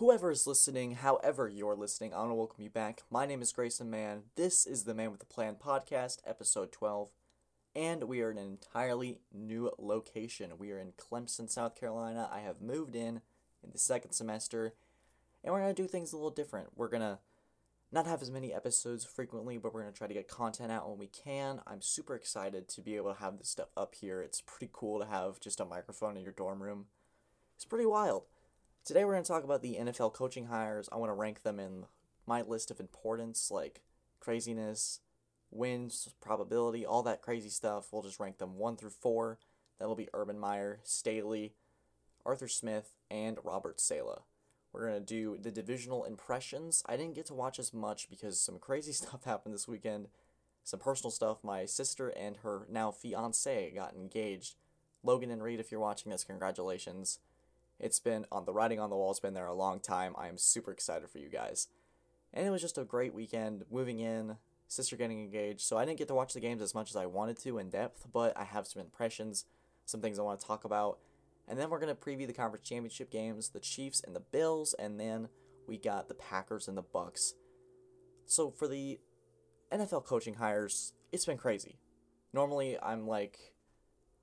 Whoever is listening, however you're listening, I want to welcome you back. My name is Grayson Mann. This is the Man with the Plan podcast, episode 12. And we are in an entirely new location. We are in Clemson, South Carolina. I have moved in in the second semester, and we're going to do things a little different. We're going to not have as many episodes frequently, but we're going to try to get content out when we can. I'm super excited to be able to have this stuff up here. It's pretty cool to have just a microphone in your dorm room. It's pretty wild. Today we're going to talk about the NFL coaching hires. I want to rank them in my list of importance, like craziness, wins, probability, all that crazy stuff. We'll just rank them 1 through 4. That'll be Urban Meyer, Staley, Arthur Smith, and Robert Saleh. We're going to do the divisional impressions. I didn't get to watch as much because some crazy stuff happened this weekend. Some personal stuff. My sister and her now fiance got engaged. Logan and Reed, if you're watching this, congratulations. It's been on the writing on the wall, it's been there a long time. I am super excited for you guys. And it was just a great weekend moving in, sister getting engaged. So I didn't get to watch the games as much as I wanted to in depth, but I have some impressions, some things I want to talk about. And then we're going to preview the conference championship games, the Chiefs and the Bills, and then we got the Packers and the Bucks. So for the NFL coaching hires, it's been crazy. Normally I'm like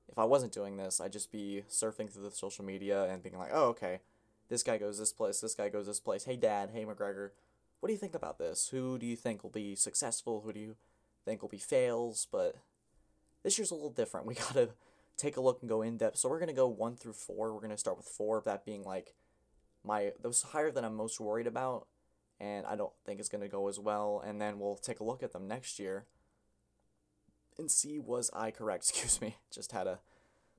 if I wasn't doing this, I'd just be surfing through the social media and being like, "Oh, okay. This guy goes this place, this guy goes this place. Hey dad, hey McGregor, what do you think about this? Who do you think will be successful? Who do you think will be fails?" But this year's a little different. We got to take a look and go in depth. So we're gonna go one through four. We're gonna start with four, that being like my those higher than I'm most worried about, and I don't think it's gonna go as well. And then we'll take a look at them next year and see was I correct. Excuse me, just had a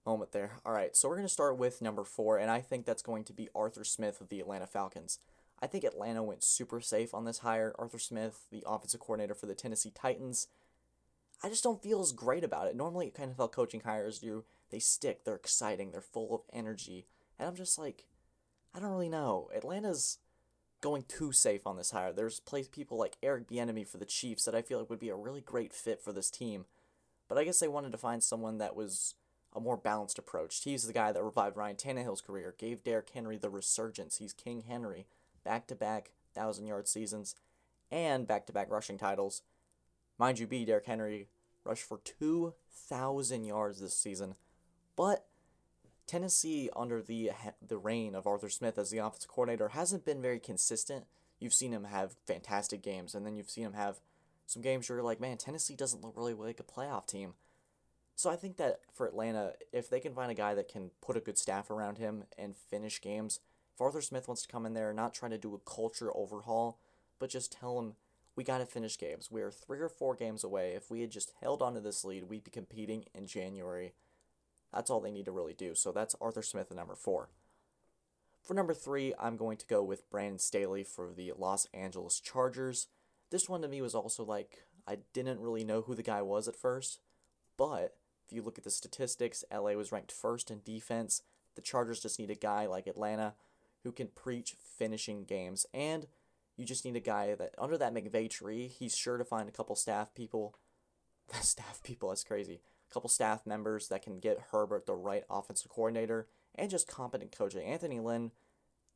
moment there. All right, so we're gonna start with number four, and I think that's going to be Arthur Smith of the Atlanta Falcons. I think Atlanta went super safe on this hire. Arthur Smith, the offensive coordinator for the Tennessee Titans, I just don't feel as great about it. Normally, NFL coaching hires do, they stick, they're exciting, they're full of energy. And I'm just like, I don't really know. Atlanta's going too safe on this hire. There's place people like Eric Bieniemy for the Chiefs that I feel like would be a really great fit for this team. But I guess they wanted to find someone that was a more balanced approach. He's the guy that revived Ryan Tannehill's career, gave Derrick Henry the resurgence. He's King Henry, back to back thousand yard seasons, and back to back rushing titles. Mind you, be Derrick Henry rushed for 2,000 yards this season. But Tennessee, under the the reign of Arthur Smith as the offensive coordinator, hasn't been very consistent. You've seen him have fantastic games, and then you've seen him have some games where you're like, man, Tennessee doesn't look really like a playoff team. So I think that for Atlanta, if they can find a guy that can put a good staff around him and finish games, if Arthur Smith wants to come in there, not trying to do a culture overhaul, but just tell him we got to finish games. We are three or four games away. If we had just held on to this lead, we'd be competing in January. That's all they need to really do. So that's Arthur Smith at number four. For number three, I'm going to go with Brandon Staley for the Los Angeles Chargers. This one to me was also like, I didn't really know who the guy was at first, but if you look at the statistics, LA was ranked first in defense. The Chargers just need a guy like Atlanta who can preach finishing games. And you just need a guy that under that McVay tree, he's sure to find a couple staff people. staff people, that's crazy. A couple staff members that can get Herbert the right offensive coordinator and just competent coaching. Anthony Lynn,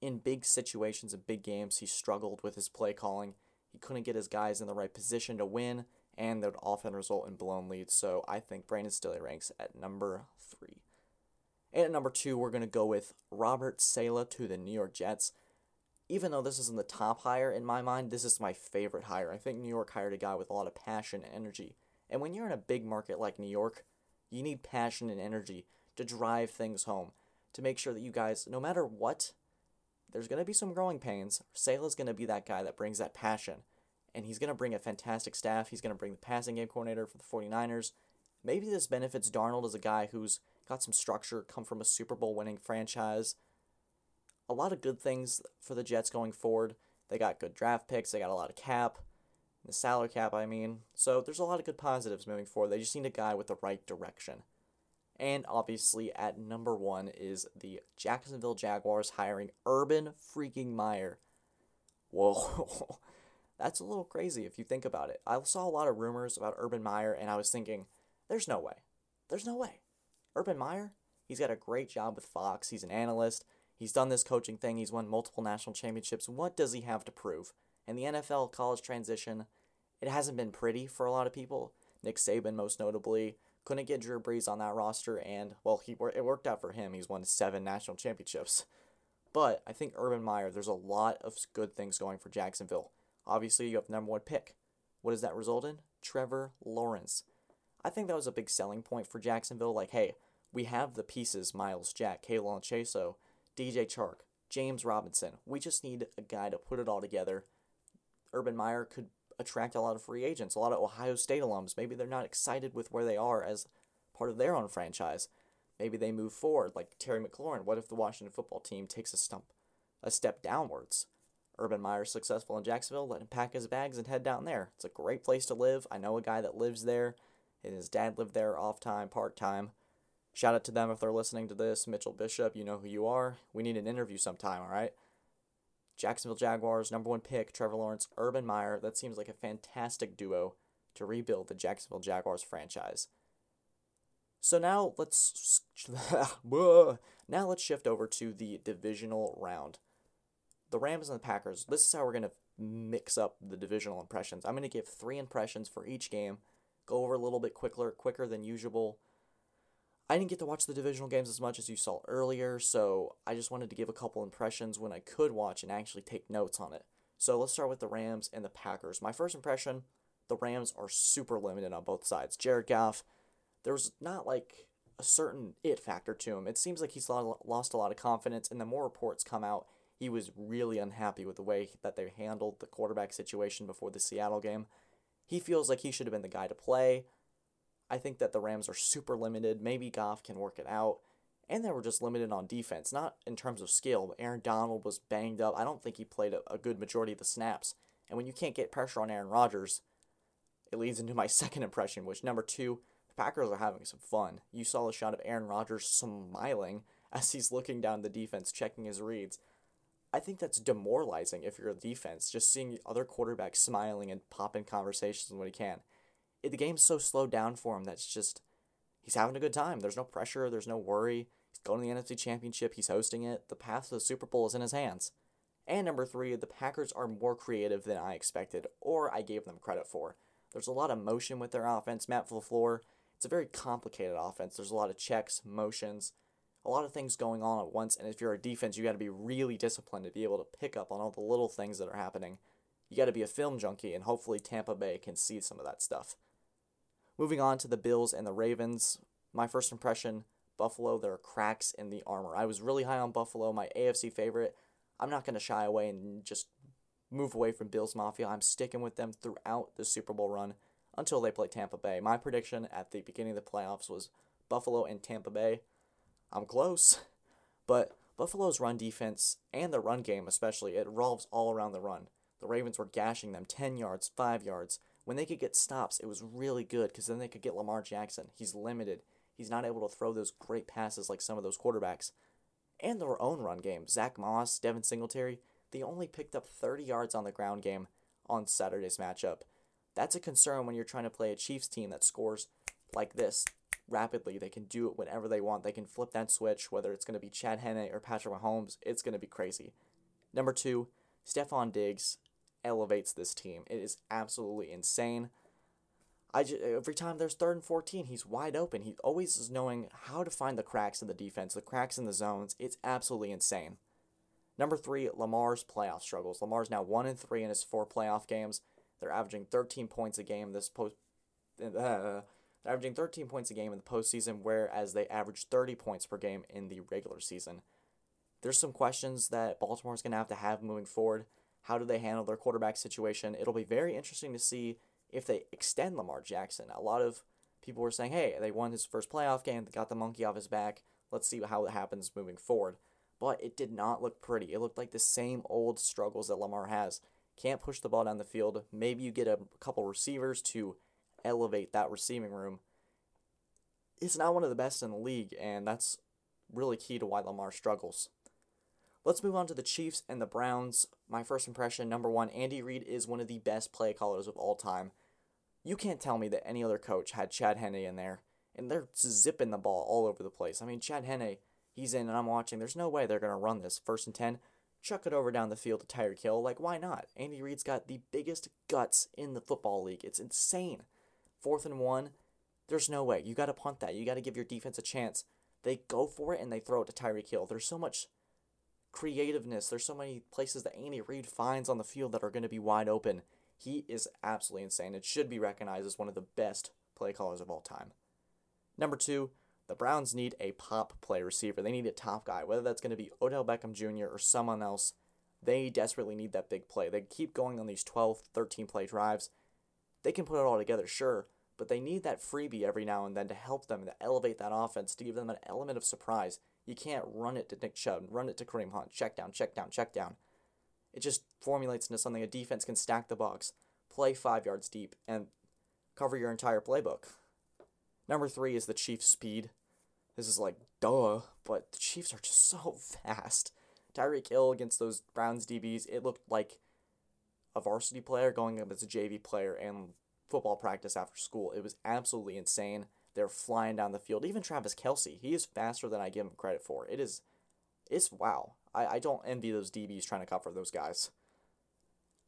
in big situations and big games, he struggled with his play calling. He couldn't get his guys in the right position to win, and that would often result in blown leads. So I think Brandon Staley ranks at number three. And at number two, we're going to go with Robert Saleh to the New York Jets even though this isn't the top hire in my mind, this is my favorite hire. I think New York hired a guy with a lot of passion and energy. And when you're in a big market like New York, you need passion and energy to drive things home, to make sure that you guys, no matter what, there's going to be some growing pains. Saleh's going to be that guy that brings that passion. And he's going to bring a fantastic staff. He's going to bring the passing game coordinator for the 49ers. Maybe this benefits Darnold as a guy who's got some structure, come from a Super Bowl winning franchise a lot of good things for the Jets going forward. They got good draft picks, they got a lot of cap, the salary cap, I mean. So there's a lot of good positives moving forward. They just need a guy with the right direction. And obviously, at number one is the Jacksonville Jaguars hiring Urban freaking Meyer. Whoa, that's a little crazy if you think about it. I saw a lot of rumors about Urban Meyer, and I was thinking, there's no way. There's no way. Urban Meyer, he's got a great job with Fox. He's an analyst. He's done this coaching thing, he's won multiple national championships. What does he have to prove? In the NFL college transition, it hasn't been pretty for a lot of people. Nick Saban, most notably, couldn't get Drew Brees on that roster, and, well, he it worked out for him. He's won seven national championships. But I think Urban Meyer, there's a lot of good things going for Jacksonville. Obviously, you have number one pick. What does that result in? Trevor Lawrence. I think that was a big selling point for Jacksonville. Like, hey, we have the pieces Myles Jack, K'Lavon Chaisson, DJ Chark, James Robinson. We just need a guy to put it all together. Urban Meyer could attract a lot of free agents, a lot of Ohio State alums. Maybe they're not excited with where they are as part of their own franchise. Maybe they move forward, like Terry McLaurin. What if the Washington football team takes a stump, a step downwards? Urban Meyer's successful in Jacksonville. Let him pack his bags and head down there. It's a great place to live. I know a guy that lives there, and his dad lived there off time, part time. Shout out to them if they're listening to this. Mitchell Bishop, you know who you are. We need an interview sometime, all right? Jacksonville Jaguars, number one pick, Trevor Lawrence, Urban Meyer. That seems like a fantastic duo to rebuild the Jacksonville Jaguars franchise. So now let's now let's shift over to the divisional round. The Rams and the Packers. This is how we're gonna mix up the divisional impressions. I'm gonna give three impressions for each game. Go over a little bit quicker, quicker than usual. I didn't get to watch the divisional games as much as you saw earlier, so I just wanted to give a couple impressions when I could watch and actually take notes on it. So let's start with the Rams and the Packers. My first impression the Rams are super limited on both sides. Jared Goff, there's not like a certain it factor to him. It seems like he's lost a lot of confidence, and the more reports come out, he was really unhappy with the way that they handled the quarterback situation before the Seattle game. He feels like he should have been the guy to play. I think that the Rams are super limited. Maybe Goff can work it out. And they were just limited on defense, not in terms of skill. Aaron Donald was banged up. I don't think he played a, good majority of the snaps. And when you can't get pressure on Aaron Rodgers, it leads into my second impression, which number two, the Packers are having some fun. You saw a shot of Aaron Rodgers smiling as he's looking down the defense, checking his reads. I think that's demoralizing if you're a defense, just seeing other quarterbacks smiling and popping conversations when he can the game's so slowed down for him that's just he's having a good time. There's no pressure, there's no worry. He's going to the NFC Championship, he's hosting it. The path to the Super Bowl is in his hands. And number three, the Packers are more creative than I expected, or I gave them credit for. There's a lot of motion with their offense. Matt LaFleur, it's a very complicated offense. There's a lot of checks, motions, a lot of things going on at once. And if you're a defense, you got to be really disciplined to be able to pick up on all the little things that are happening. You got to be a film junkie, and hopefully Tampa Bay can see some of that stuff. Moving on to the Bills and the Ravens, my first impression Buffalo, there are cracks in the armor. I was really high on Buffalo, my AFC favorite. I'm not going to shy away and just move away from Bills Mafia. I'm sticking with them throughout the Super Bowl run until they play Tampa Bay. My prediction at the beginning of the playoffs was Buffalo and Tampa Bay. I'm close, but Buffalo's run defense and the run game, especially, it revolves all around the run. The Ravens were gashing them 10 yards, 5 yards when they could get stops, it was really good because then they could get Lamar Jackson. He's limited. He's not able to throw those great passes like some of those quarterbacks. And their own run game. Zach Moss, Devin Singletary, they only picked up 30 yards on the ground game on Saturday's matchup. That's a concern when you're trying to play a Chiefs team that scores like this rapidly. They can do it whenever they want. They can flip that switch, whether it's going to be Chad Henne or Patrick Mahomes. It's going to be crazy. Number two, Stefon Diggs elevates this team. It is absolutely insane. I just, every time there's third and 14, he's wide open. He always is knowing how to find the cracks in the defense, the cracks in the zones. It's absolutely insane. Number three, Lamar's playoff struggles. Lamar's now one and three in his four playoff games. They're averaging 13 points a game this post. Uh, they're averaging 13 points a game in the postseason, whereas they average 30 points per game in the regular season. There's some questions that Baltimore's going to have to have moving forward. How do they handle their quarterback situation? It'll be very interesting to see if they extend Lamar Jackson. A lot of people were saying, hey, they won his first playoff game, they got the monkey off his back. Let's see how it happens moving forward. But it did not look pretty. It looked like the same old struggles that Lamar has. Can't push the ball down the field. Maybe you get a couple receivers to elevate that receiving room. It's not one of the best in the league, and that's really key to why Lamar struggles. Let's move on to the Chiefs and the Browns. My first impression number one, Andy Reid is one of the best play callers of all time. You can't tell me that any other coach had Chad Henne in there, and they're zipping the ball all over the place. I mean, Chad Henne, He's in, and I'm watching. There's no way they're going to run this. First and 10, chuck it over down the field to Tyreek Hill. Like, why not? Andy Reid's got the biggest guts in the football league. It's insane. Fourth and one, there's no way. You got to punt that. You got to give your defense a chance. They go for it and they throw it to Tyreek Hill. There's so much creativeness. There's so many places that Andy Reid finds on the field that are going to be wide open. He is absolutely insane. It should be recognized as one of the best play callers of all time. Number two, the Browns need a pop play receiver. They need a top guy, whether that's going to be Odell Beckham Jr. or someone else. They desperately need that big play. They keep going on these 12, 13 play drives. They can put it all together, sure, but they need that freebie every now and then to help them to elevate that offense, to give them an element of surprise. You can't run it to Nick Chubb, run it to Kareem Hunt, check down, check down, check down. It just formulates into something a defense can stack the box, play five yards deep, and cover your entire playbook. Number three is the Chiefs' speed. This is like, duh, but the Chiefs are just so fast. Tyreek Hill against those Browns DBs, it looked like a varsity player going up as a JV player and football practice after school. It was absolutely insane. They're flying down the field. Even Travis Kelce, he is faster than I give him credit for. It is, it's wow. I, I don't envy those DBs trying to cover those guys.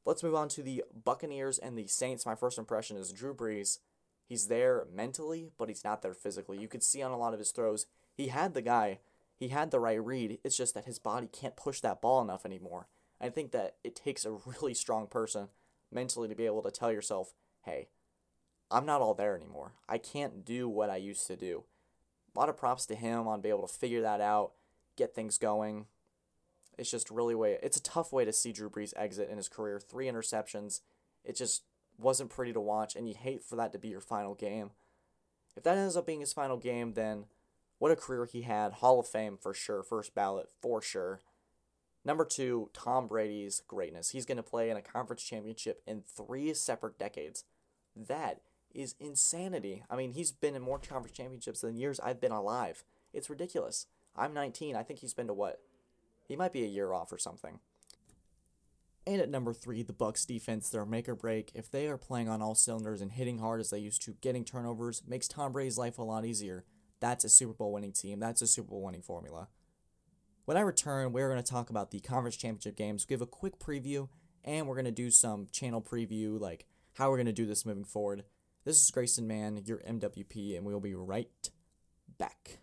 Let's move on to the Buccaneers and the Saints. My first impression is Drew Brees. He's there mentally, but he's not there physically. You could see on a lot of his throws, he had the guy, he had the right read. It's just that his body can't push that ball enough anymore. I think that it takes a really strong person mentally to be able to tell yourself, hey, I'm not all there anymore. I can't do what I used to do. A lot of props to him on being able to figure that out, get things going. It's just really way. It's a tough way to see Drew Brees exit in his career. Three interceptions. It just wasn't pretty to watch, and you hate for that to be your final game. If that ends up being his final game, then what a career he had. Hall of Fame for sure. First ballot for sure. Number two, Tom Brady's greatness. He's going to play in a conference championship in three separate decades. That is insanity. I mean, he's been in more conference championships than years I've been alive. It's ridiculous. I'm 19. I think he's been to what? He might be a year off or something. And at number three, the Bucks defense, their make or break. If they are playing on all cylinders and hitting hard as they used to, getting turnovers makes Tom Brady's life a lot easier. That's a Super Bowl winning team. That's a Super Bowl winning formula. When I return, we're going to talk about the conference championship games, give a quick preview, and we're going to do some channel preview, like how we're going to do this moving forward. This is Grayson Mann, your MWP, and we'll be right back.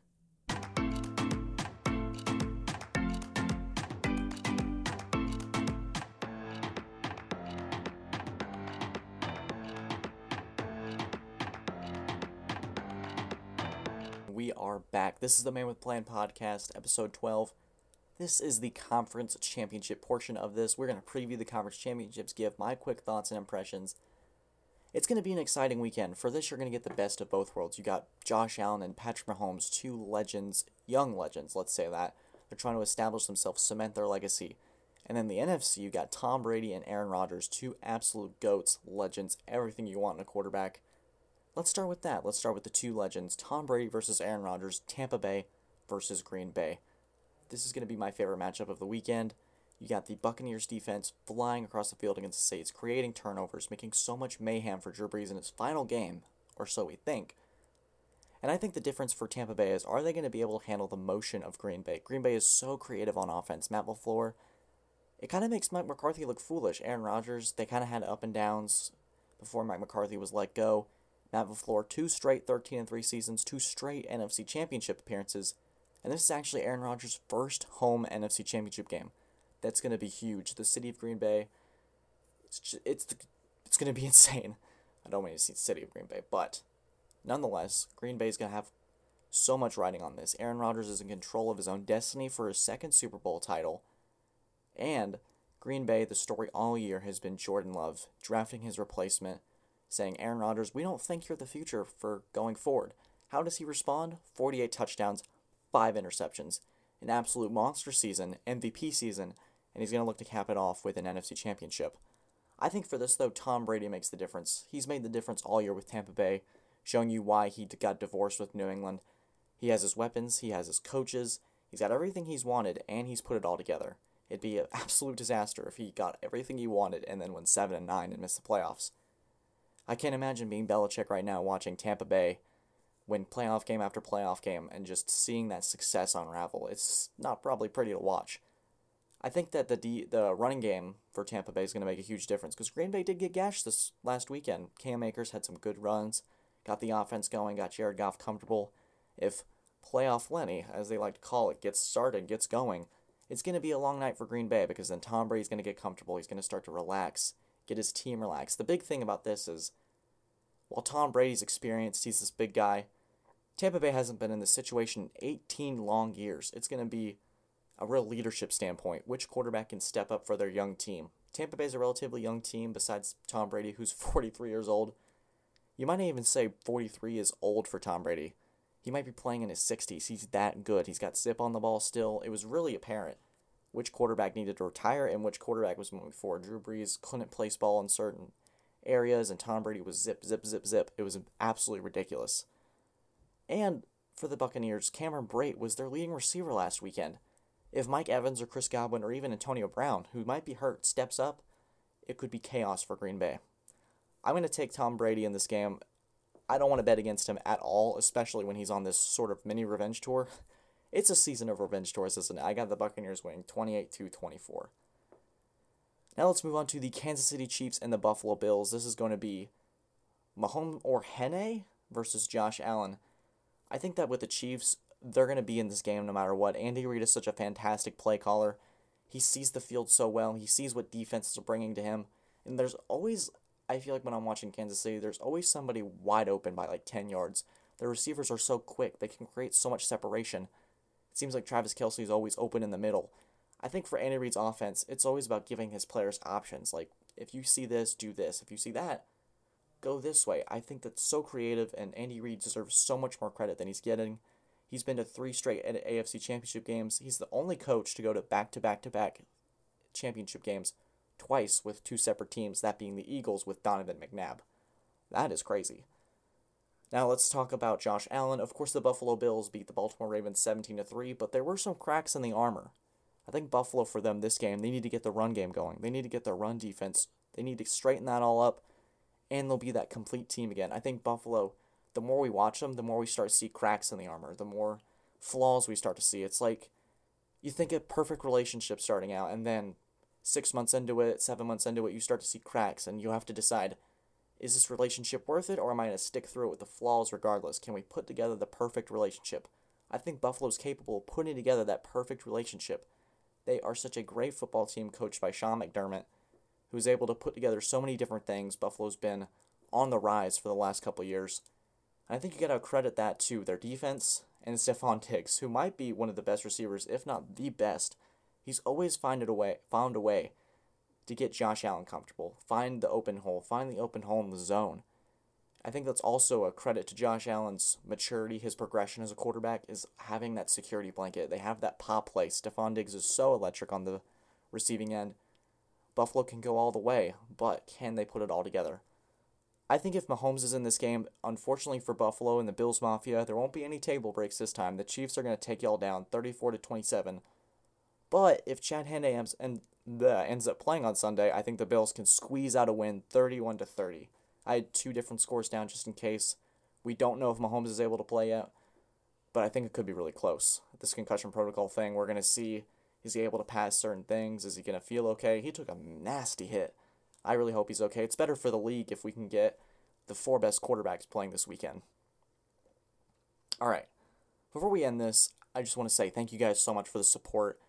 We are back. This is the Man with Plan podcast, episode 12. This is the conference championship portion of this. We're going to preview the conference championships, give my quick thoughts and impressions, it's going to be an exciting weekend. For this, you're going to get the best of both worlds. You got Josh Allen and Patrick Mahomes, two legends, young legends, let's say that. They're trying to establish themselves, cement their legacy. And then the NFC, you got Tom Brady and Aaron Rodgers, two absolute goats, legends, everything you want in a quarterback. Let's start with that. Let's start with the two legends Tom Brady versus Aaron Rodgers, Tampa Bay versus Green Bay. This is going to be my favorite matchup of the weekend. You got the Buccaneers defense flying across the field against the Saints, creating turnovers, making so much mayhem for Drew Brees in his final game, or so we think. And I think the difference for Tampa Bay is are they going to be able to handle the motion of Green Bay? Green Bay is so creative on offense. Matt LaFleur, it kind of makes Mike McCarthy look foolish. Aaron Rodgers, they kind of had up and downs before Mike McCarthy was let go. Matt LaFleur, two straight 13 and 3 seasons, two straight NFC Championship appearances, and this is actually Aaron Rodgers' first home NFC Championship game. That's going to be huge. The city of Green Bay, it's just, it's it's going to be insane. I don't want to see the city of Green Bay, but nonetheless, Green Bay is going to have so much riding on this. Aaron Rodgers is in control of his own destiny for his second Super Bowl title, and Green Bay, the story all year has been Jordan Love drafting his replacement, saying, Aaron Rodgers, we don't think you're the future for going forward. How does he respond? 48 touchdowns, 5 interceptions. An absolute monster season, MVP season, and he's going to look to cap it off with an NFC championship. I think for this, though, Tom Brady makes the difference. He's made the difference all year with Tampa Bay, showing you why he got divorced with New England. He has his weapons, he has his coaches, he's got everything he's wanted, and he's put it all together. It'd be an absolute disaster if he got everything he wanted and then went 7 and 9 and missed the playoffs. I can't imagine being Belichick right now watching Tampa Bay win playoff game after playoff game and just seeing that success unravel. It's not probably pretty to watch. I think that the D, the running game for Tampa Bay is going to make a huge difference because Green Bay did get gashed this last weekend. Cam Akers had some good runs, got the offense going, got Jared Goff comfortable. If playoff Lenny, as they like to call it, gets started, gets going, it's going to be a long night for Green Bay because then Tom Brady's going to get comfortable. He's going to start to relax, get his team relaxed. The big thing about this is while Tom Brady's experienced, he's this big guy. Tampa Bay hasn't been in this situation in 18 long years. It's going to be a real leadership standpoint. Which quarterback can step up for their young team? Tampa Bay's a relatively young team besides Tom Brady, who's 43 years old. You might even say 43 is old for Tom Brady. He might be playing in his 60s. He's that good. He's got zip on the ball still. It was really apparent which quarterback needed to retire and which quarterback was moving forward. Drew Brees couldn't place ball in certain areas, and Tom Brady was zip, zip, zip, zip. It was absolutely ridiculous. And for the Buccaneers, Cameron Brate was their leading receiver last weekend. If Mike Evans or Chris Godwin or even Antonio Brown, who might be hurt, steps up, it could be chaos for Green Bay. I'm going to take Tom Brady in this game. I don't want to bet against him at all, especially when he's on this sort of mini revenge tour. It's a season of revenge tours, isn't it? I got the Buccaneers winning 28 to 24. Now let's move on to the Kansas City Chiefs and the Buffalo Bills. This is going to be Mahomes or Henne versus Josh Allen. I think that with the Chiefs, they're going to be in this game no matter what. Andy Reid is such a fantastic play caller. He sees the field so well. He sees what defenses are bringing to him. And there's always, I feel like when I'm watching Kansas City, there's always somebody wide open by like 10 yards. The receivers are so quick, they can create so much separation. It seems like Travis Kelce is always open in the middle. I think for Andy Reid's offense, it's always about giving his players options. Like, if you see this, do this. If you see that, go this way. I think that's so creative, and Andy Reid deserves so much more credit than he's getting. He's been to three straight AFC championship games. He's the only coach to go to back to back to back championship games twice with two separate teams, that being the Eagles with Donovan McNabb. That is crazy. Now let's talk about Josh Allen. Of course, the Buffalo Bills beat the Baltimore Ravens 17 to 3, but there were some cracks in the armor. I think Buffalo for them this game, they need to get the run game going. They need to get their run defense. They need to straighten that all up, and they'll be that complete team again. I think Buffalo, the more we watch them, the more we start to see cracks in the armor, the more flaws we start to see. It's like you think a perfect relationship starting out, and then six months into it, seven months into it, you start to see cracks, and you have to decide is this relationship worth it, or am I going to stick through it with the flaws regardless? Can we put together the perfect relationship? I think Buffalo's capable of putting together that perfect relationship they are such a great football team coached by Sean McDermott, who's able to put together so many different things. Buffalo's been on the rise for the last couple years. I think you got to credit that to their defense and Stefon Diggs, who might be one of the best receivers, if not the best. He's always find a way, found a way to get Josh Allen comfortable, find the open hole, find the open hole in the zone. I think that's also a credit to Josh Allen's maturity, his progression as a quarterback is having that security blanket. They have that pop play. Stefon Diggs is so electric on the receiving end. Buffalo can go all the way, but can they put it all together? I think if Mahomes is in this game, unfortunately for Buffalo and the Bills Mafia, there won't be any table breaks this time. The Chiefs are going to take y'all down 34 to 27. But if Chad Henne ends, and, uh, ends up playing on Sunday, I think the Bills can squeeze out a win 31 to 30. I had two different scores down just in case. We don't know if Mahomes is able to play yet, but I think it could be really close. This concussion protocol thing, we're going to see is he able to pass certain things? Is he going to feel okay? He took a nasty hit. I really hope he's okay. It's better for the league if we can get the four best quarterbacks playing this weekend. All right. Before we end this, I just want to say thank you guys so much for the support.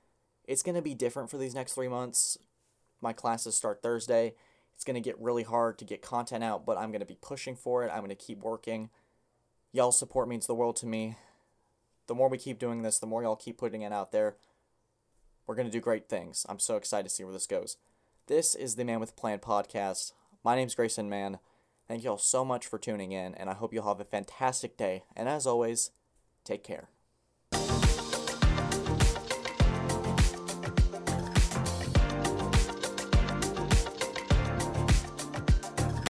It's going to be different for these next three months. My classes start Thursday. It's going to get really hard to get content out, but I'm going to be pushing for it. I'm going to keep working. Y'all support means the world to me. The more we keep doing this, the more y'all keep putting it out there. We're going to do great things. I'm so excited to see where this goes. This is the Man with Plan podcast. My name's Grayson Mann. Thank y'all so much for tuning in, and I hope you'll have a fantastic day. And as always, take care.